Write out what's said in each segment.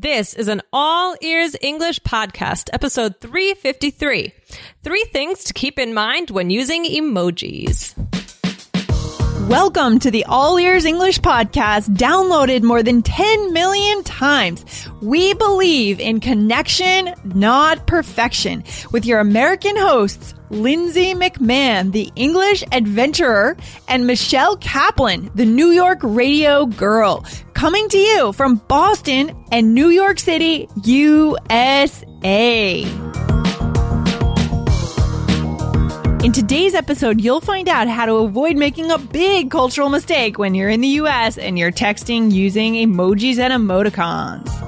This is an all ears English podcast, episode 353. Three things to keep in mind when using emojis. Welcome to the All Ears English podcast, downloaded more than 10 million times. We believe in connection, not perfection, with your American hosts, Lindsay McMahon, the English adventurer, and Michelle Kaplan, the New York radio girl, coming to you from Boston and New York City, USA. In today's episode, you'll find out how to avoid making a big cultural mistake when you're in the US and you're texting using emojis and emoticons.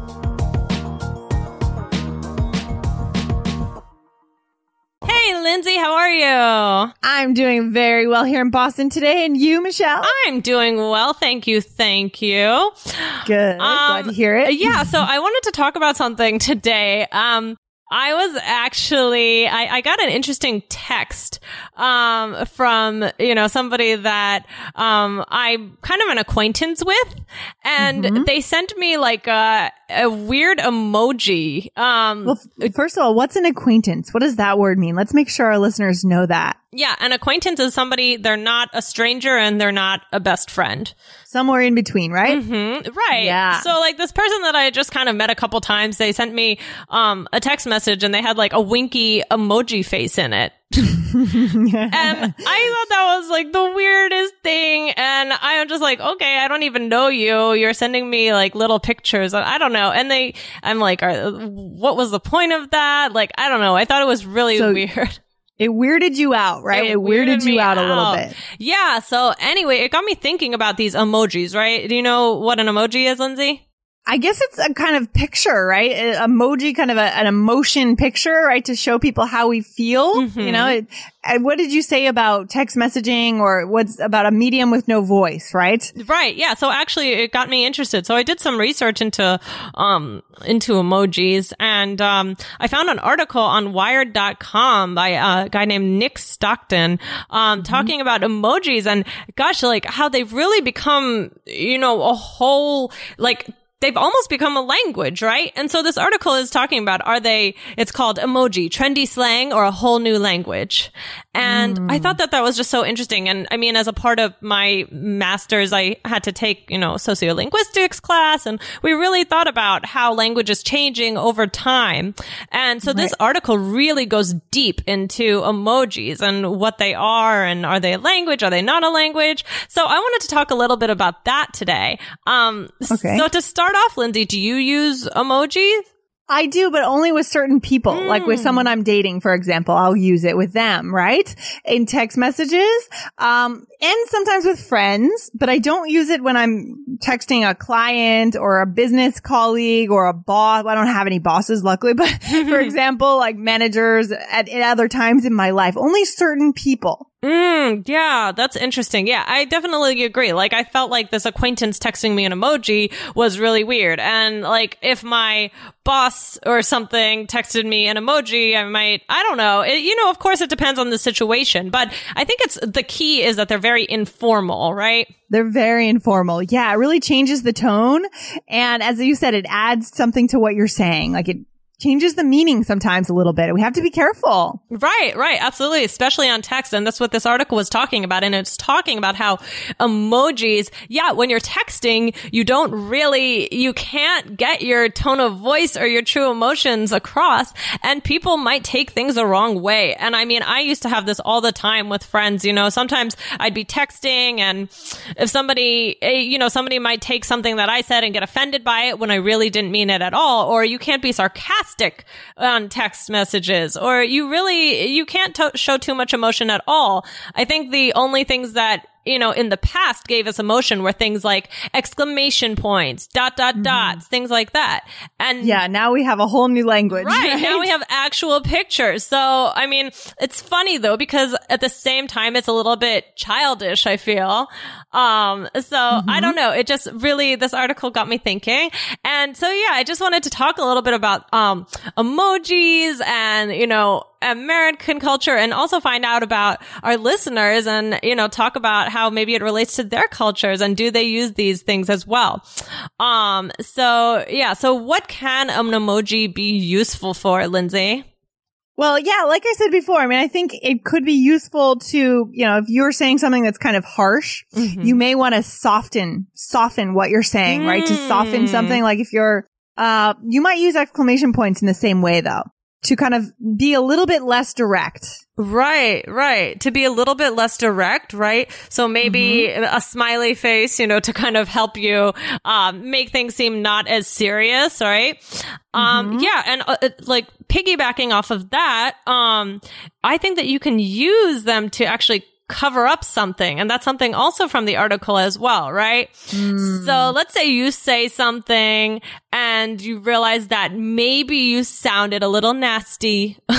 Hey, Lindsay, how are you? I'm doing very well here in Boston today, and you, Michelle? I'm doing well. Thank you. Thank you. Good. Glad to hear it. Yeah. So I wanted to talk about something today. Um, I was actually, I, I got an interesting text, um, from, you know, somebody that, um, I'm kind of an acquaintance with. And they sent me like a, a weird emoji. Um, Well, first of all, what's an acquaintance? What does that word mean? Let's make sure our listeners know that. yeah. An acquaintance is somebody, they're not a stranger and they're not a best friend. Somewhere in between, right? Mm, Right. Yeah. So like this person that I just kind of met a couple times, they sent me um a text message and they had like a winky emoji face in it. and I thought that was like the weirdest thing. And I'm just like, okay, I don't even know you. You're sending me like little pictures. I don't know. And they, I'm like, are, what was the point of that? Like, I don't know. I thought it was really So- weird. It weirded you out, right? It, weirded, you me out, a little bit. Yeah. So anyway, it got me thinking about these emojis, right? Do you know what an emoji is, Lindsay? I guess it's a kind of picture, right? A- emoji, kind of a, an emotion picture, right? To show people how we feel. Mm-hmm. You know, it, and what did you say about text messaging or what's about a medium with no voice, right? Right. Yeah. So actually it got me interested. So I did some research into, um, into emojis and, um, I found an article on wired.com by a guy named Nick Stockton, um, talking about emojis and gosh, like how they've really become, you know, a whole, like, They've almost become a language, right? And so this article is talking about are they, it's called emoji, trendy slang or a whole new language. And I thought that that was just so interesting. And I mean, as a part of my master's, I had to take, you know, sociolinguistics class and we really thought about how language is changing over time. And so this article really goes deep into emojis and what they are and are they a language? Are they not a language? So I wanted to talk a little bit about that today. Um, Okay. so to start off, Lindsay, do you use emojis? I do, but only with certain people. Like with Hmm. someone I'm dating, for example, I'll use it with them, right? In text messages. Um, and sometimes with friends, but I don't use it when I'm texting a client or a business colleague or a boss. I don't have any bosses, luckily, but for example, like managers at, at other times in my life, only certain people. Mm, yeah, that's interesting. Yeah, I definitely agree. Like, I felt like this acquaintance texting me an emoji was really weird. And like, if my boss or something texted me an emoji, I might, I don't know. It, you know, of course it depends on the situation, but I think it's the key is that they're very informal, right? They're very informal. Yeah, it really changes the tone. And as you said, it adds something to what you're saying. Like it changes the meaning sometimes a little bit. We have to be careful. Right, right, absolutely, especially on text. And that's what this article was talking about. And it's talking about how emojis, yeah, when you're texting, you don't really, you can't get your tone of voice or your true emotions across. And people might take things the wrong way. And I mean, I used to have this all the time with friends, you know, sometimes I'd be texting and if somebody, eh, you know, somebody might take something that I said and get offended by it when I really didn't mean it at all. Or you can't be sarcastic on text messages or you really, you can't to- show too much emotion at all. I think the only things that you know, in the past gave us emotion were things like exclamation points, dot, dot, dots, things like that. And Yeah, now we have a whole new language. Right. Now we have actual pictures. So, I mean, it's funny though, because at the same time, it's a little bit childish, I feel. Um, so I don't know. It just really, this article got me thinking. And so, yeah, I just wanted to talk a little bit about, um, emojis and, you know, American culture and also find out about our listeners and, you know, talk about how maybe it relates to their cultures and do they use these things as well. Um, so yeah. So what can an emoji be useful for, Lindsay? Well, yeah, like I said before, I mean, I think it could be useful to, you know, if you're saying something that's kind of harsh, you may want to soften, soften what you're saying, right? To soften Mm. something like if you're, uh, you might use exclamation points in the same way though, to kind of be a little bit less direct. Right, right. To be a little bit less direct, right? So maybe Mm-hmm. a smiley face, you know, to kind of help you um, make things seem not as serious, right? Um, Mm-hmm. yeah, and uh, like piggybacking off of that, um, I think that you can use them to actually cover up something. And that's something also from the article as well, right? Mm. So let's say you say something and you realize that maybe you sounded a little nasty.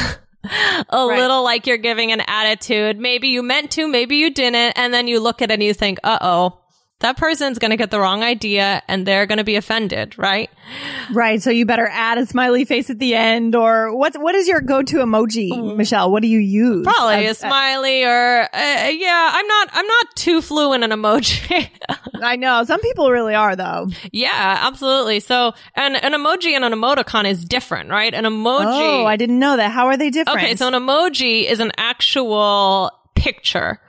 a little like you're giving an attitude. Maybe you meant to, maybe you didn't. And then you look at it and you think, uh oh, that person's going to get the wrong idea and they're going to be offended, right? Right. So you better add a smiley face at the end or what's, what is your go-to emoji, Michelle? What do you use? Probably a smiley or, uh, yeah, I'm not, I'm not too fluent in emoji. I know. Some people really are though. yeah, absolutely. So, and an emoji and an emoticon is different, right? An emoji. Oh, I didn't know that. How are they different? okay. So an emoji is an actual picture.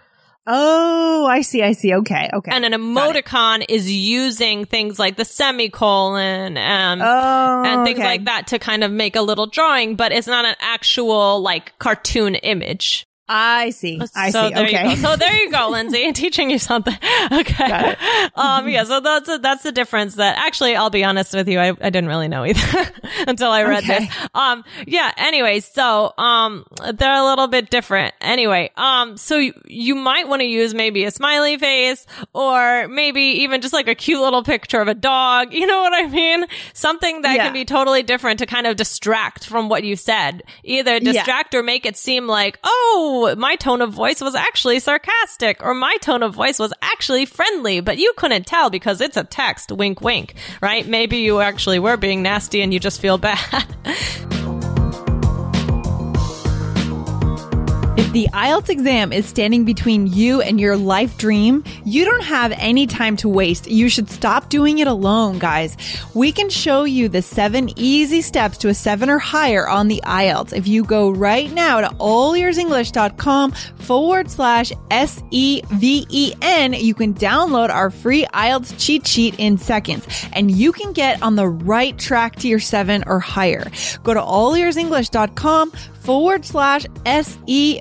Oh, I see. I see. Okay. Okay. And an emoticon is using things like the semicolon and, oh, and things okay. like that to kind of make a little drawing, but it's not an actual like cartoon image. I see. I so see. there Okay. you go. So there you go, Lindsay, teaching you something. Okay. Um, yeah. So that's a, that's the difference. That actually, I'll be honest with you, I, I didn't really know either until I read Okay. this. Um, yeah. Anyway, so um, they're a little bit different. Anyway, um, so you, you might want to use maybe a smiley face or maybe even just like a cute little picture of a dog. You know what I mean? Something that Yeah. can be totally different to kind of distract from what you said. Either distract or make it seem like, my tone of voice was actually sarcastic or my tone of voice was actually friendly, but you couldn't tell because it's a text. Wink, wink, right? Maybe you actually were being nasty and you just feel bad. If the IELTS exam is standing between you and your life dream, you don't have any time to waste. You should stop doing it alone, guys. We can show you the seven easy steps to a seven or higher on the IELTS. If you go right now to allearsenglish.com forward slash S-E-V-E-N, you can download our free IELTS cheat sheet in seconds and you can get on the right track to your seven or higher. Go to allearsenglish.com forward slash S E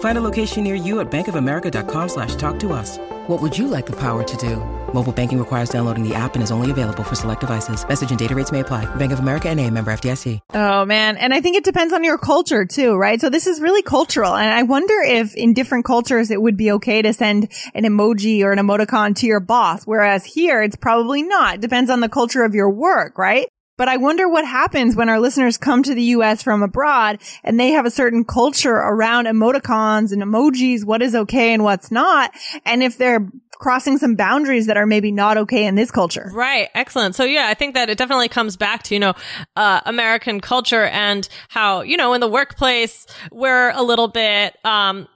Find a location near you at bankofamerica.com slash talk to us. What would you like the power to do? Mobile banking requires downloading the app and is only available for select devices. Message and data rates may apply. Bank of America and a member FDIC. Oh man. And I think it depends on your culture too, right? So this is really cultural. And I wonder if in different cultures it would be okay to send an emoji or an emoticon to your boss. Whereas here it's probably not. It depends on the culture of your work, right? But I wonder what happens when our listeners come to the US from abroad and they have a certain culture around emoticons and emojis, what is okay and what's not. And if they're crossing some boundaries that are maybe not okay in this culture. Right. Excellent. So yeah, I think that it definitely comes back to, you know, uh, American culture and how, you know, in the workplace, we're a little bit, um,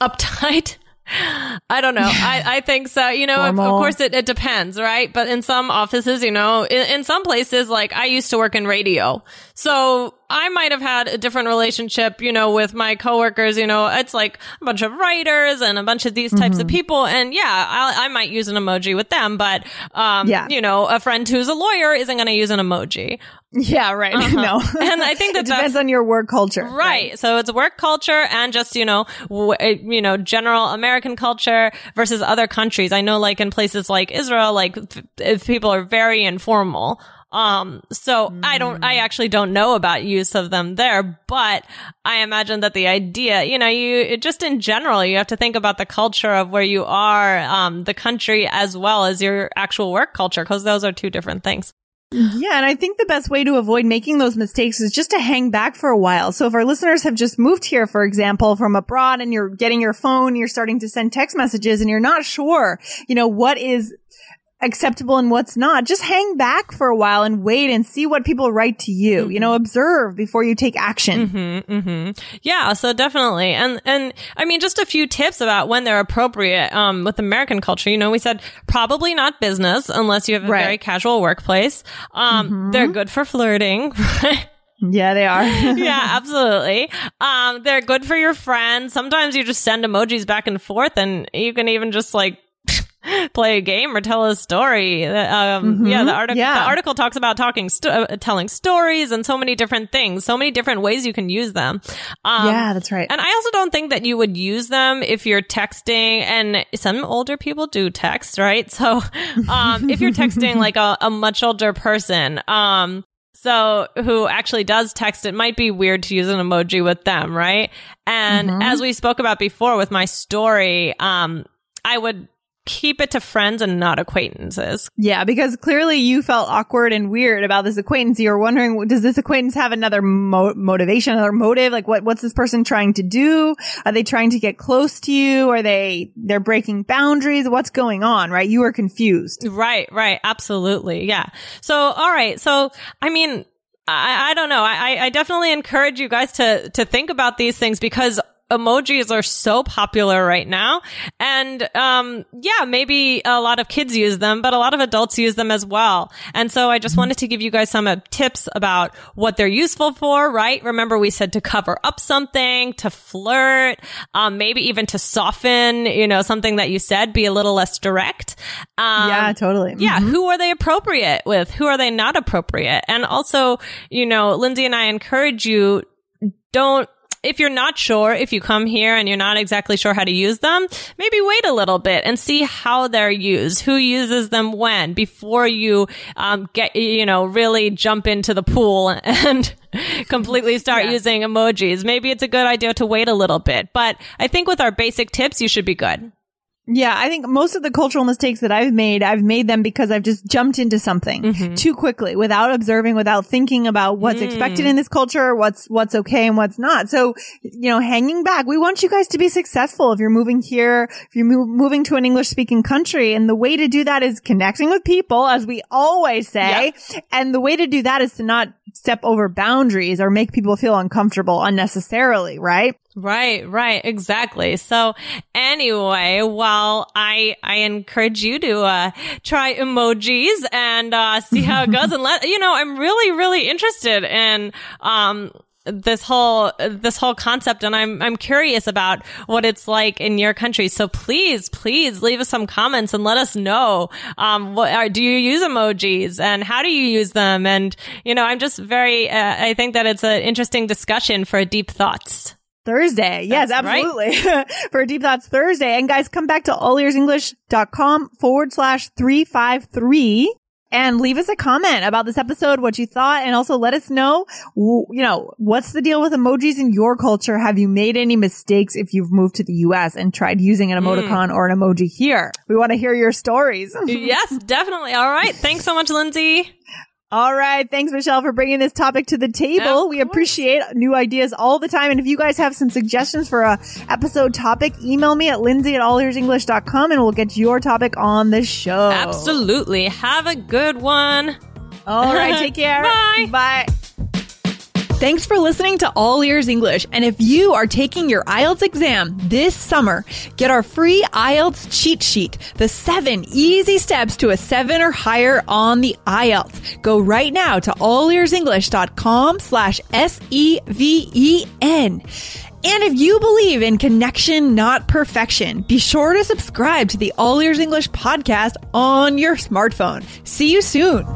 uptight. I don't know. I, I think so. You know, of, of course it, it depends, right? But in some offices, you know, in, in some places, like I used to work in radio. So I might have had a different relationship, you know, with my coworkers. You know, it's like a bunch of writers and a bunch of these types of Mm-hmm. people. And yeah, I, I might use an emoji with them, but, um, Yeah. you know, a friend who's a lawyer isn't going to use an emoji. Yeah, right. No. And I think that depends on your work culture. Right. So it's work culture and just, you know, w- uh, you know, general American culture versus other countries. I know like in places like Israel, like if people are very informal. Um, so I don't, I actually don't know about use of them there, but I imagine that the idea, you know, you it just in general, you have to think about the culture of where you are, um, the country as well as your actual work culture, because those are two different things. Yeah, and I think the best way to avoid making those mistakes is just to hang back for a while. So if our listeners have just moved here, for example, from abroad and you're getting your phone, you're starting to send text messages and you're not sure, you know, what is acceptable and what's not, just hang back for a while and wait and see what people write to you. You know, observe before you take action. hmm Yeah, so definitely. And and I mean just a few tips about when they're appropriate um with American culture. You know, we said probably not business unless you have a Right. very casual workplace. Um they're good for flirting. Yeah, they are. yeah, absolutely. Um they're good for your friends. Sometimes you just send emojis back and forth and you can even just like play a game or tell a story. Um, Yeah, the article Yeah. the article talks about talking, sto- uh, telling stories, and so many different things, so many different ways you can use them. Um, yeah, that's right. and I also don't think that you would use them if you're texting, and some older people do text, right? So, um, if you're texting like a, a much older person, um, so who actually does text, it might be weird to use an emoji with them, right? And as we spoke about before with my story, um, I would keep it to friends and not acquaintances. Yeah, because clearly you felt awkward and weird about this acquaintance. You were wondering, does this acquaintance have another mo- motivation, another motive? Like, what what's this person trying to do? Are they trying to get close to you? Are they they're breaking boundaries? What's going on? Right? You were confused. Right, right. Absolutely. Yeah. So, all right. So, I mean, I, I don't know. I, I definitely encourage you guys to, to think about these things because emojis are so popular right now. And, um, yeah, maybe a lot of kids use them, but a lot of adults use them as well. And so I just wanted to give you guys some uh, tips about what they're useful for, right? Remember we said to cover up something, to flirt, um, maybe even to soften, you know, something that you said, be a little less direct. Um, yeah, totally. yeah, who are they appropriate with? Who are they not appropriate? And also, you know, Lindsay and I encourage you don't if you're not sure if you come here and you're not exactly sure how to use them, maybe wait a little bit and see how they're used, who uses them when, before you um, get you know really jump into the pool and completely start Yeah. using emojis. Maybe it's a good idea to wait a little bit, but I think with our basic tips, you should be good. Yeah, I think most of the cultural mistakes that I've made, I've made them because I've just jumped into something Mm-hmm. too quickly without observing, without thinking about what's expected Mm. in this culture, what's, what's okay and what's not. So, you know, hanging back, we want you guys to be successful if you're moving here, if you're move, moving to an English speaking country. And the way to do that is connecting with people, as we always say. And the way to do that is to not step over boundaries or make people feel uncomfortable unnecessarily, right? Right, right, exactly. So anyway, well, I I encourage you to uh try emojis and uh see how it goes and let you know, I'm really really interested in um this whole this whole concept and I'm I'm curious about what it's like in your country. So please, please leave us some comments and let us know um what are, do you use emojis and how do you use them and you know, I'm just very uh, I think that it's an interesting discussion for a deep thoughts. Thursday. Yes, That's right. absolutely. For Deep Thoughts Thursday. And guys, come back to allearsenglish.com forward slash 353 and leave us a comment about this episode, what you thought, and also let us know, you know, what's the deal with emojis in your culture? Have you made any mistakes if you've moved to the US and tried using an emoticon mm. or an emoji here? We want to hear your stories. yes, definitely. All right. Thanks so much, Lindsay. All right. Thanks, Michelle, for bringing this topic to the table. We appreciate new ideas all the time. And if you guys have some suggestions for a episode topic, email me at lindsay at allearsenglish.com and we'll get your topic on the show. Absolutely. Have a good one. All right. Take care. Bye. Bye. Thanks for listening to All Ears English. And if you are taking your IELTS exam this summer, get our free IELTS cheat sheet, the seven easy steps to a seven or higher on the IELTS. Go right now to allearsenglish.com slash S-E-V-E-N. And if you believe in connection, not perfection, be sure to subscribe to the All Ears English podcast on your smartphone. See you soon.